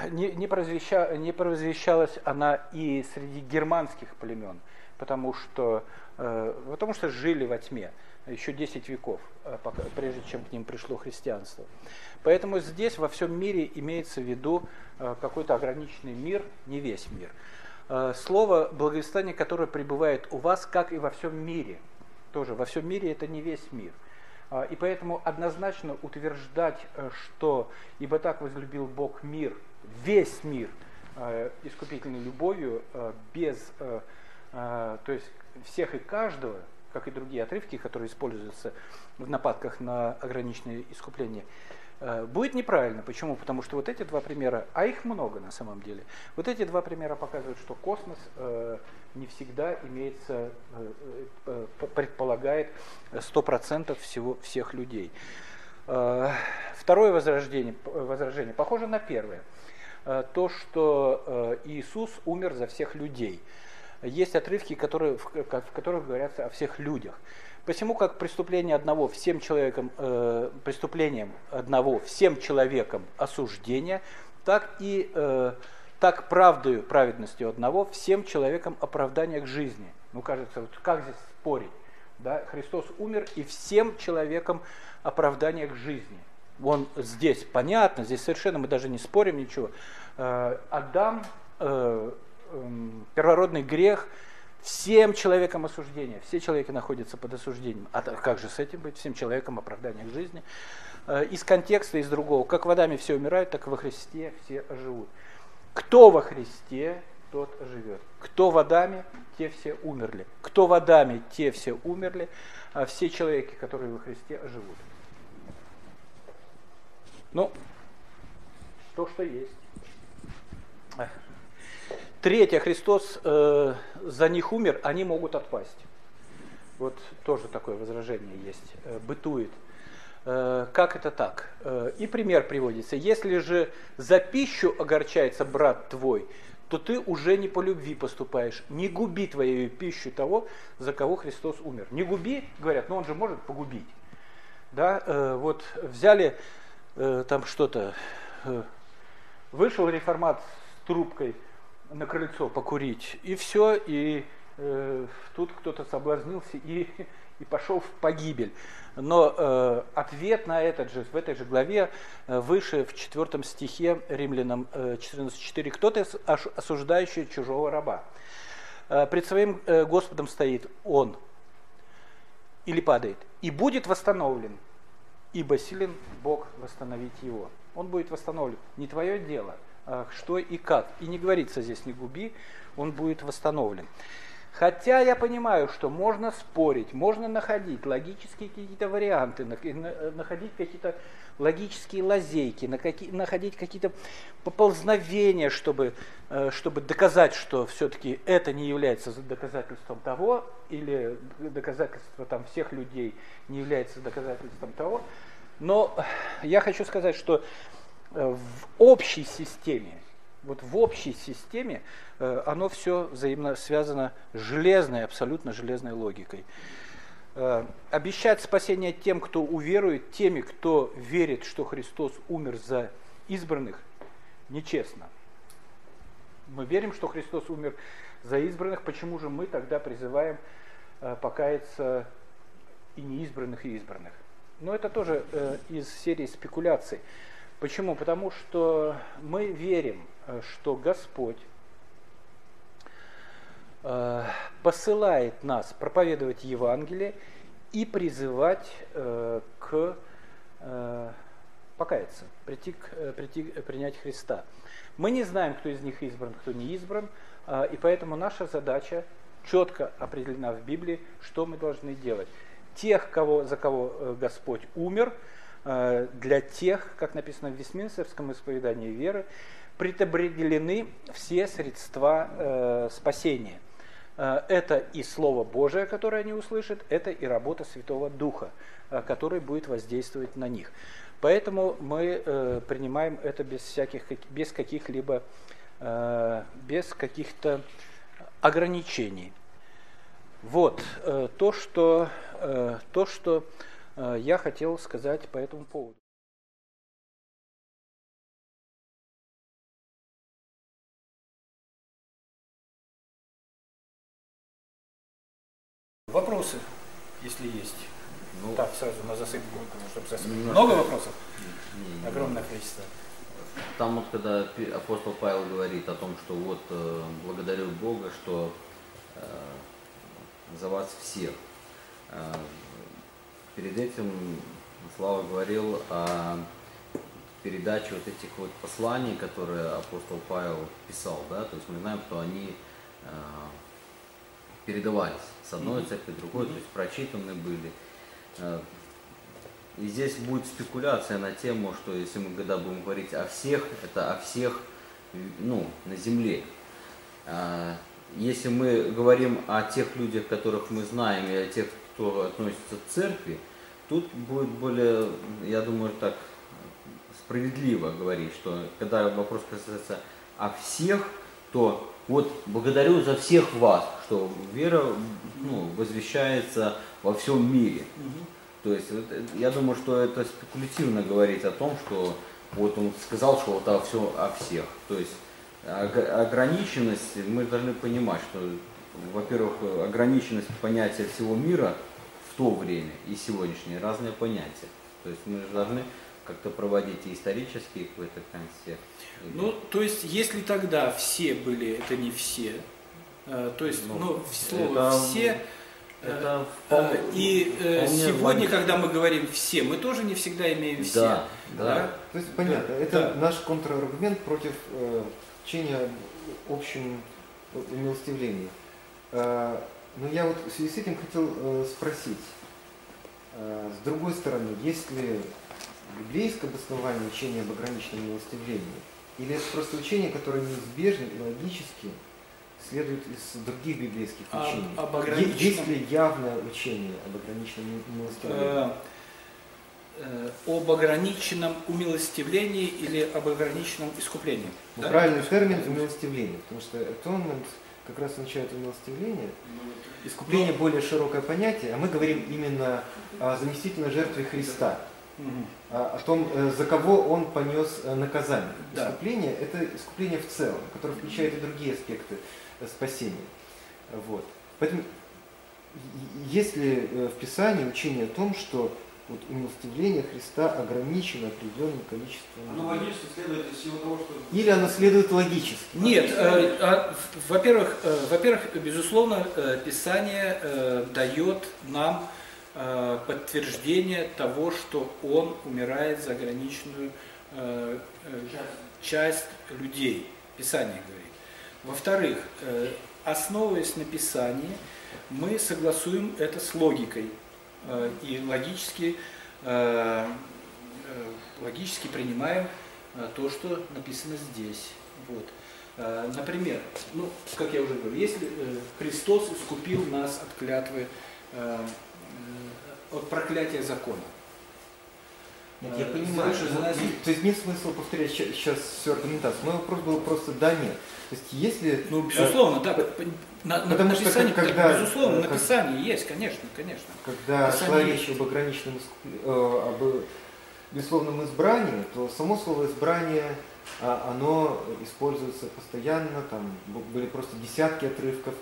не, не, провозвещалась она и среди германских племен, потому что, потому что жили во тьме еще 10 веков, прежде чем к ним пришло христианство. Поэтому здесь во всем мире имеется в виду какой-то ограниченный мир, не весь мир – слово благовестание, которое пребывает у вас, как и во всем мире. Тоже во всем мире это не весь мир. А, и поэтому однозначно утверждать, э, что «ибо так возлюбил Бог мир», весь мир, э, искупительной любовью, без, то есть всех и каждого, как и другие отрывки, которые используются в нападках на ограниченное искупление, Э, будет неправильно. Почему? Потому что вот эти два примера, а их много на самом деле, вот эти два примера показывают, что космос э, не всегда имеется, э, предполагает 100% всего, всех людей. Второе возражение, возражение похоже на первое. То, что Иисус умер за всех людей. Есть отрывки, которые, в которых говорятся о всех людях. Посему как преступление одного всем человеком, э, преступлением одного всем человеком осуждения, так и э, так правдою, праведностью одного всем человеком оправдание к жизни. Ну, кажется, вот как здесь спорить? Да? Христос умер и всем человеком оправдание к жизни. Он здесь понятно, здесь совершенно мы даже не спорим ничего. Э, Адам, э, э, первородный грех – всем человекам осуждение. Все человеки находятся под осуждением. А как же с этим быть? Всем человекам оправдание к жизни. Э, из контекста, из другого. Как в Адаме все умирают, так и во Христе все живут. Кто во Христе, тот живет. Кто в Адаме, те все умерли. Кто в Адаме, те все умерли. А все человеки, которые во Христе, живут. Ну, то, что есть. Третье, Христос э, за них умер, они могут отпасть. Вот тоже такое возражение есть, э, бытует. Э, как это так? Э, и пример приводится. Если же за пищу огорчается брат твой, то ты уже не по любви поступаешь. Не губи твою пищу того, за кого Христос умер. Не губи, говорят, но он же может погубить. Да, э, вот взяли э, там что-то, э, вышел реформат с трубкой – на крыльцо покурить, и все, и э, тут кто-то соблазнился и, и пошел в погибель. Но э, ответ на этот же, в этой же главе, э, выше в четвертом стихе Римлянам э, 14.4, кто-то осуждающий чужого раба. Э, пред своим э, Господом стоит он или падает, и будет восстановлен, ибо силен Бог восстановить его. он будет восстановлен. Не твое дело, что и как. И не говорится здесь «не губи», он будет восстановлен. Хотя я понимаю, что можно спорить, можно находить логические какие-то варианты, находить какие-то логические лазейки, находить какие-то поползновения, чтобы, э, чтобы доказать, что все-таки это не является доказательством того, или доказательство там, всех людей не является доказательством того. Но я хочу сказать, что э, в общей системе, вот в общей системе э, оно все взаимно связано железной, абсолютно железной логикой. Э, обещать спасение тем, кто уверует, теми, кто верит, что Христос умер за избранных, нечестно. Мы верим, что Христос умер за избранных, почему же мы тогда призываем покаяться и неизбранных, и избранных? Но это тоже э, из серии спекуляций. Почему? Потому что мы верим, э, что Господь э, посылает нас проповедовать Евангелие и призывать э, к покаяться, прийти, прийти, принять Христа. Мы не знаем, кто из них избран, кто не избран, и поэтому наша задача четко определена в Библии, что мы должны делать тех, кого, за кого Господь умер, для тех, как написано в Вестминстерском исповедании веры, предопределены все средства э, спасения. Это и Слово Божие, которое они услышат, это и работа Святого Духа, который будет воздействовать на них. Поэтому мы принимаем это без, всяких, без каких-либо, без каких-то ограничений. Вот э, то, что, э, то, что э, я хотел сказать по этому поводу. Вопросы, если есть. Ну, так, сразу на засыпку, чтобы засыпать. Много вопросов? Не, Огромное количество. Там вот когда апостол Павел говорит о том, что вот э, благодарю Бога, что э, за вас всех. А, перед этим Слава говорил о передаче вот этих вот посланий, которые апостол Павел писал, да, то есть мы знаем, что они а, передавались с одной церкви, другой, то есть прочитаны были. А, и здесь будет спекуляция на тему, что если мы когда будем говорить о всех, это о всех ну, на земле. Если мы говорим о тех людях, которых мы знаем, и о тех, кто относится к церкви, тут будет более, я думаю, так справедливо говорить, что когда вопрос касается о всех, то вот благодарю за всех вас, что вера ну, возвещается во всем мире. Угу. То есть я думаю, что это спекулятивно говорить о том, что вот он сказал, что вот о, все, о всех. То есть ограниченность, мы должны понимать, что, во-первых, ограниченность понятия всего мира в то время и сегодняшнее разные понятия. То есть мы должны как-то проводить и исторический какой-то контекст. Ну, то есть, если тогда все были, это не все, э, то есть, ну, ну слово это, все, это э, вполне, и э, вполне сегодня, логично. когда мы говорим все, мы тоже не всегда имеем все. Да, да. да? То есть, понятно, это да. наш контраргумент против учение об общем умилостивлении. А, но я вот в связи с этим хотел э, спросить, а, с другой стороны, есть ли библейское обоснование учения об ограниченном милостивлении? Или это просто учение, которое неизбежно и логически следует из других библейских учений? Об, об ограниченном... Есть ли явное учение об ограниченном милостивлении? Э, Э, об ограниченном умилостивлении или об ограниченном искуплении. Ну, да? Правильный термин умилостивление, потому что atonement как раз означает умилостивление. Искупление ну, более широкое понятие, а мы говорим именно о заместительной жертве Христа. Угу. О, том, э, за кого он понес э, наказание. Да. Искупление – это искупление в целом, которое включает и другие аспекты спасения. Вот. Поэтому есть ли в Писании учение о том, что вот умилостивление Христа ограничено определенным количеством. Оно логически следует из всего того, что... Или оно следует логически? Нет, э, а, во-первых, э, во-первых, безусловно, э, Писание э, дает нам э, подтверждение того, что Он умирает за ограниченную э, э, часть людей. Писание говорит. Во-вторых, э, основываясь на Писании, мы согласуем это с логикой и логически, э, э, логически принимаем э, то, что написано здесь. Вот. Э, например, ну, как я уже говорил, если э, Христос искупил нас от клятвы, э, э, от проклятия закона, Нет, я Э, понимаю, что, заноси. то есть нет смысла повторять сейчас всю аргументацию. Мой вопрос был просто да, нет. То есть если... Ну, безусловно, да. На, Потому что написание, когда- безусловно, как- написание есть, конечно, конечно. Когда речь об ограниченном э, об безусловном избрании, то само слово избрание, а, оно используется постоянно, там были просто десятки отрывков,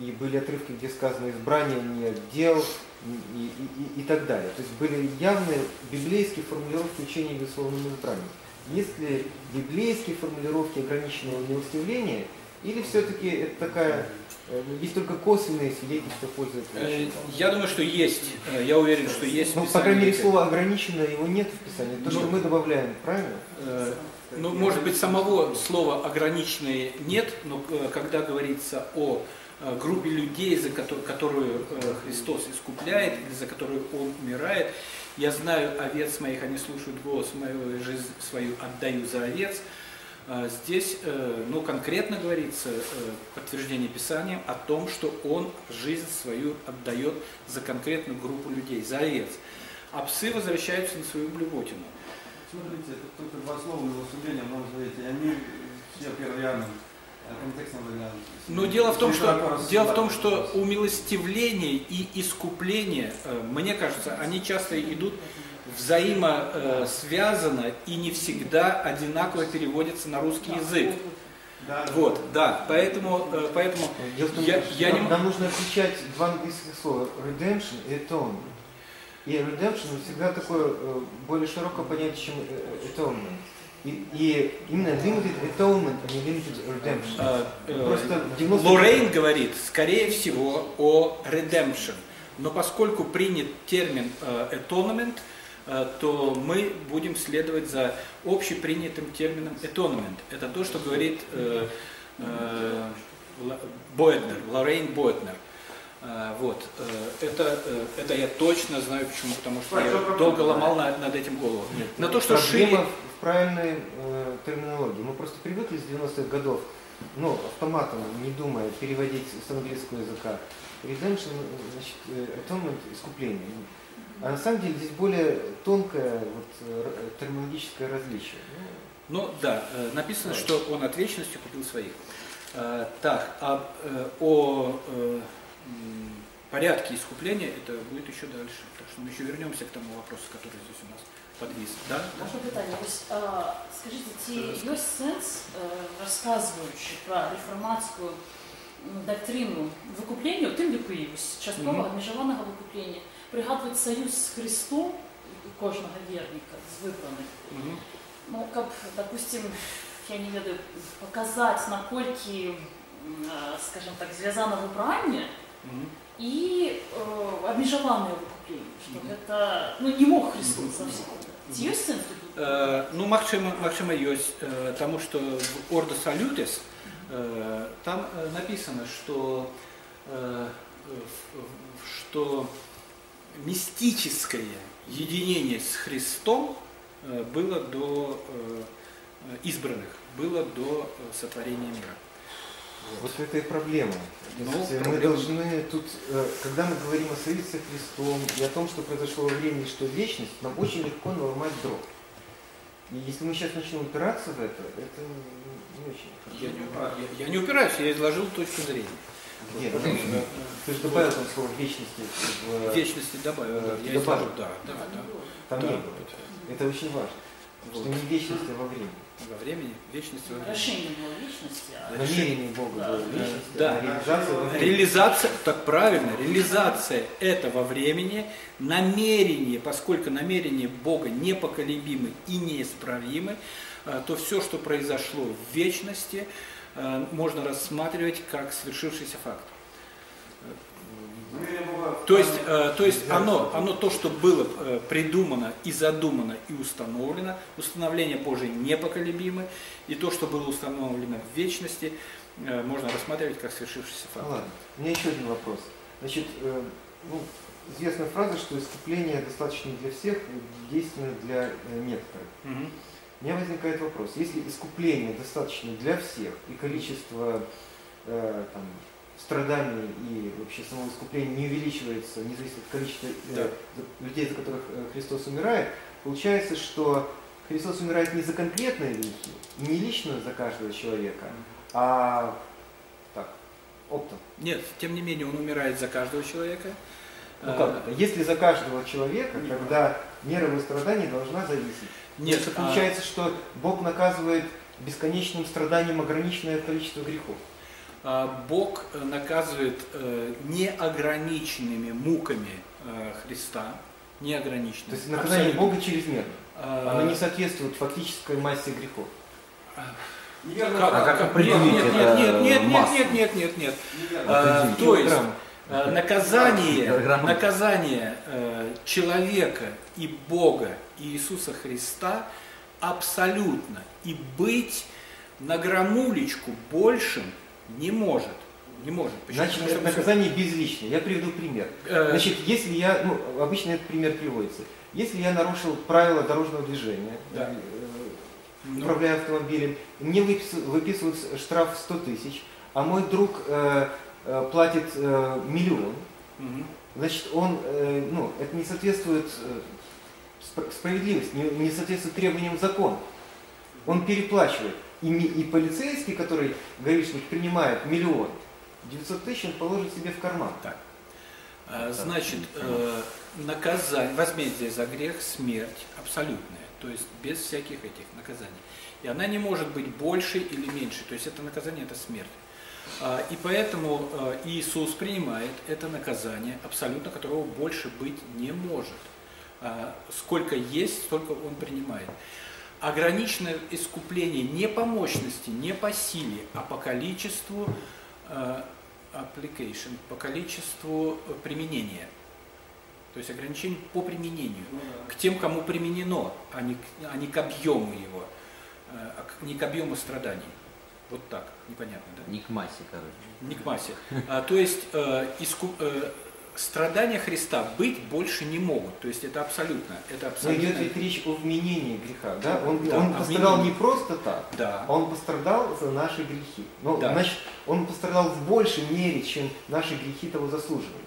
и были отрывки, где сказано избрание не дел и, и- и- и так далее. То есть были явные библейские формулировки учения о безусловном избрании. Есть ли библейские формулировки ограниченного милостивления, или все-таки это такая, э, есть только косвенные свидетельства этого? Э, Я думаю, что есть. Э, Я уверен, что есть. Ну, по крайней мере, слово ограниченное его нет в Писании. То, что Ну, мы добавляем, правильно? Ну, может быть, самого слова ограниченные нет, но когда говорится о группе людей, за кото- которую Христос искупляет, или за которую Он умирает, я знаю овец моих, они слушают голос мою, и жизнь свою отдаю за овец. Э, Здесь, э, ну, конкретно говорится э, подтверждение Писанием о том, что Он жизнь свою отдает за конкретную группу людей, за овец. А псы возвращаются на свою блювотину. Смотрите, это только два слова его суждения, но говорите, они все выглядят. Но дело в том, что, дело в том, что умилостивление и искупление, мне кажется, они часто идут взаимосвязано и не всегда одинаково переводятся на русский язык. Да, Вот, да, поэтому, э, поэтому Дело том, Я- я нам, не- нам нужно отличать два английских слова redemption и atonement. И redemption всегда такое э, более широкое понятие, чем э, atonement. И, и именно limited atonement, а не limited redemption. э, Просто 90 Лоррейн говорит, скорее всего, о redemption. Но поскольку принят термин atonement, то мы будем следовать за общепринятым термином atonement. Это то, что говорит э, э, Бойтнер, Лоррейн Бойтнер. Э, Вот. э, Это, э, это я точно знаю почему, потому что я долго ломал на- над этим голову. На то, что шире... в правильной э, терминологии. Мы просто привыкли с 90-х годов, ну, автоматом, не думая, переводить с английского языка. Redemption, значит, э, atonement, искупление. А на самом деле здесь более тонкое вот, э, р- терминологическое различие. Ну, Ну да, э, написано, что он от вечности купил своих. Э, Так, а э, о э, м, порядке искупления это будет еще дальше. Так что мы еще вернемся к тому вопросу, который здесь у нас подвис. Да? Можна питання? Ось а, скажіть, ці є сенс, е, розказуючи про реформатську м, доктрину викуплення, тим лікує ось часткового Мгм. межованого викуплення, пригадують союз з Христом у кожного вірника, з вибраних. Мгм. Ну, как, допустим, я не ведаю, показать, наколькі, м, а, скажем так, зв'язано вибрання Мгм. і е, обмежоване викуплення, що це ну, не мог Христос зовсім. Ці є сенс тут? Э, Ну, Максима, Максима есть, э, тому что в Ордо Салютес э, там э, написано, что, э, в- в- что мистическое единение с Христом э, было до э, избранных, было до э, сотворения мира. Вот это и проблема. Ну, мы проблема. должны тут, когда мы говорим о союзе со Христом и о том, что произошло во времени, что вечность, нам очень легко наломать дров. И если мы сейчас начнем упираться в это, это не очень хорошо. Я не, я- я не упираюсь, я изложил точку зрения. Нет, потому что ты же добавил там слово вечности. в- Вечности добавил, да, я Добавил. изложил, да, да, да. Там Да. не было. Это очень важно. Вот. Что не вечность, а во времени. Во времени, вечности во времени. Решение было вечности, а Намерение Бога было вечность, Да. а реализация во времени. Реализация, так правильно, реализация этого времени, намерение, поскольку намерение Бога непоколебимы и неисправимы, э, то все, что произошло в вечности, э, можно рассматривать как свершившийся факт. То есть, э, то есть оно, оно то, что было э, придумано и задумано и установлено, установление Божие непоколебимы, и то, что было установлено в вечности, э, можно рассматривать как свершившийся факт. Ну, ладно, у меня еще один вопрос. Значит, э, ну, известная фраза, что искупление достаточно для всех, действенно для э, некоторых. Мгм. У меня возникает вопрос, если искупление достаточно для всех, и количество э, там, страданий и вообще самого искупления не увеличивается, не зависит от количества э, Да. людей, за которых э, Христос умирает, получается, что Христос умирает не за конкретные грехи, не лично за каждого человека, а так, оптом. Нет, тем не менее, он умирает за каждого человека. Ну как это? Если за каждого человека, тогда мера его страданий должна зависеть. Нет, Это а- получается, что Бог наказывает бесконечным страданием ограниченное количество грехов. А, Бог э, наказывает э, неограниченными муками э, Христа, То неограниченными. есть наказание абсолютно. Бога чрезмерно. А, Оно не соответствует фактической массе грехов. Неверно. Как, А как определить нет, нет, это нет, нет, нет, массу? нет, нет, нет, нет. А, то есть наказание, наказание человека и Бога Иисуса Христа абсолютно и быть на грамулечку большим не может. Не может. Почему? Значит, Потому наказание безличное. Я приведу пример. Э, Значит, если я, ну, обычно этот пример приводится. Если я нарушил правила дорожного движения, Да. э, ну, управляя автомобилем, мне выпис- выписывают штраф 100 тысяч, а мой друг э, э, платит э, миллион, мгм. значит, он, э, ну, это не соответствует э, спр- справедливости, не, не соответствует требованиям закона. Он переплачивает. И, и полицейский, который гаишник принимает миллион, 900 тысяч он положит себе в карман. А, Значит, э, наказание, возмездие за грех, смерть абсолютная, то есть без всяких этих наказаний. И она не может быть больше или меньше, то есть это наказание, это смерть. А, И поэтому э, Иисус принимает это наказание, абсолютно которого больше быть не может. А, Сколько есть, столько он принимает. Ограниченное искупление не по мощности, не по силе, а по количеству э, application, по количеству э, применения. То есть ограничение по применению. Ну да. К тем, кому применено, а не, к- а не к объему его, э, а к- не к объему страданий. Вот так, непонятно, да? Не к массе, короче. Не к массе. А, то есть э, иску- э, страдания Христа быть больше не могут. То есть это абсолютно. Это Но абсолютно. идет ведь речь о вменении греха, да? Он, Да, он пострадал вменении. не просто так, Да. а он пострадал за наши грехи. Ну, Да. значит, он пострадал в большей мере, чем наши грехи того заслуживали.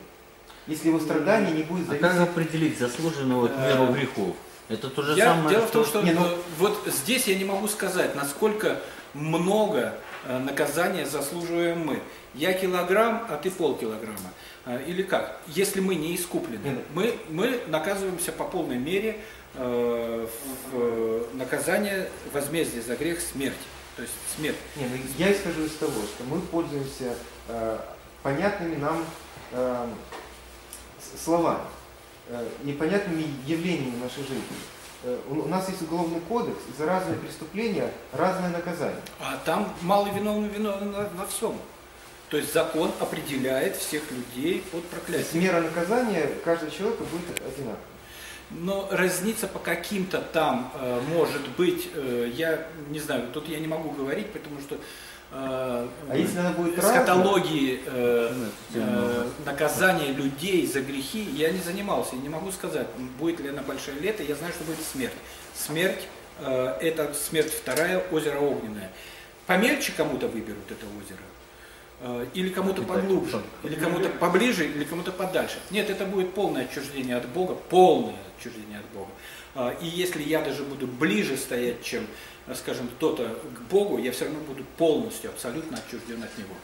Если его страдание не будет А зависеть... как определить заслуженную вот меру Э, грехов? Это то же Я- самое, дело в том, что Не, ну- э, вот здесь я не могу сказать, насколько много э, наказания заслуживаем мы. Я килограмм, а ты полкилограмма. Э, Или как? Если мы не искуплены, мы, мы наказываемся по полной мере э, э, наказание, возмездие за грех смерть. То есть смерть. Не, ну, я исхожу из того, что мы пользуемся э, понятными нам э, словами, э, непонятными явлениями нашей жизни. Э, у, нас есть уголовный кодекс, и за разные преступления разное наказание. А там малый виновный виновен во- во всем. То есть закон определяет всех людей под То есть проклятием. мера наказания каждого человека будет одинаковой. Но разница по каким-то там э, может быть, э, я не знаю, тут я не могу говорить, потому что А если она будет эскатологии э, э, наказания людей за грехи я не занимался, не могу сказать, будет ли она большое лето, я знаю, что будет смерть. Смерть э, это смерть вторая, озеро огненное. Помельче кому-то выберут это озеро, э, или кому-то поглубже, или кому-то поближе, или кому-то подальше. Нет, это будет полное отчуждение от Бога, полное отчуждение от Бога. И если я даже буду ближе стоять, чем, э, скажем, кто-то к Богу, я все равно буду полностью, абсолютно отчужден от Него.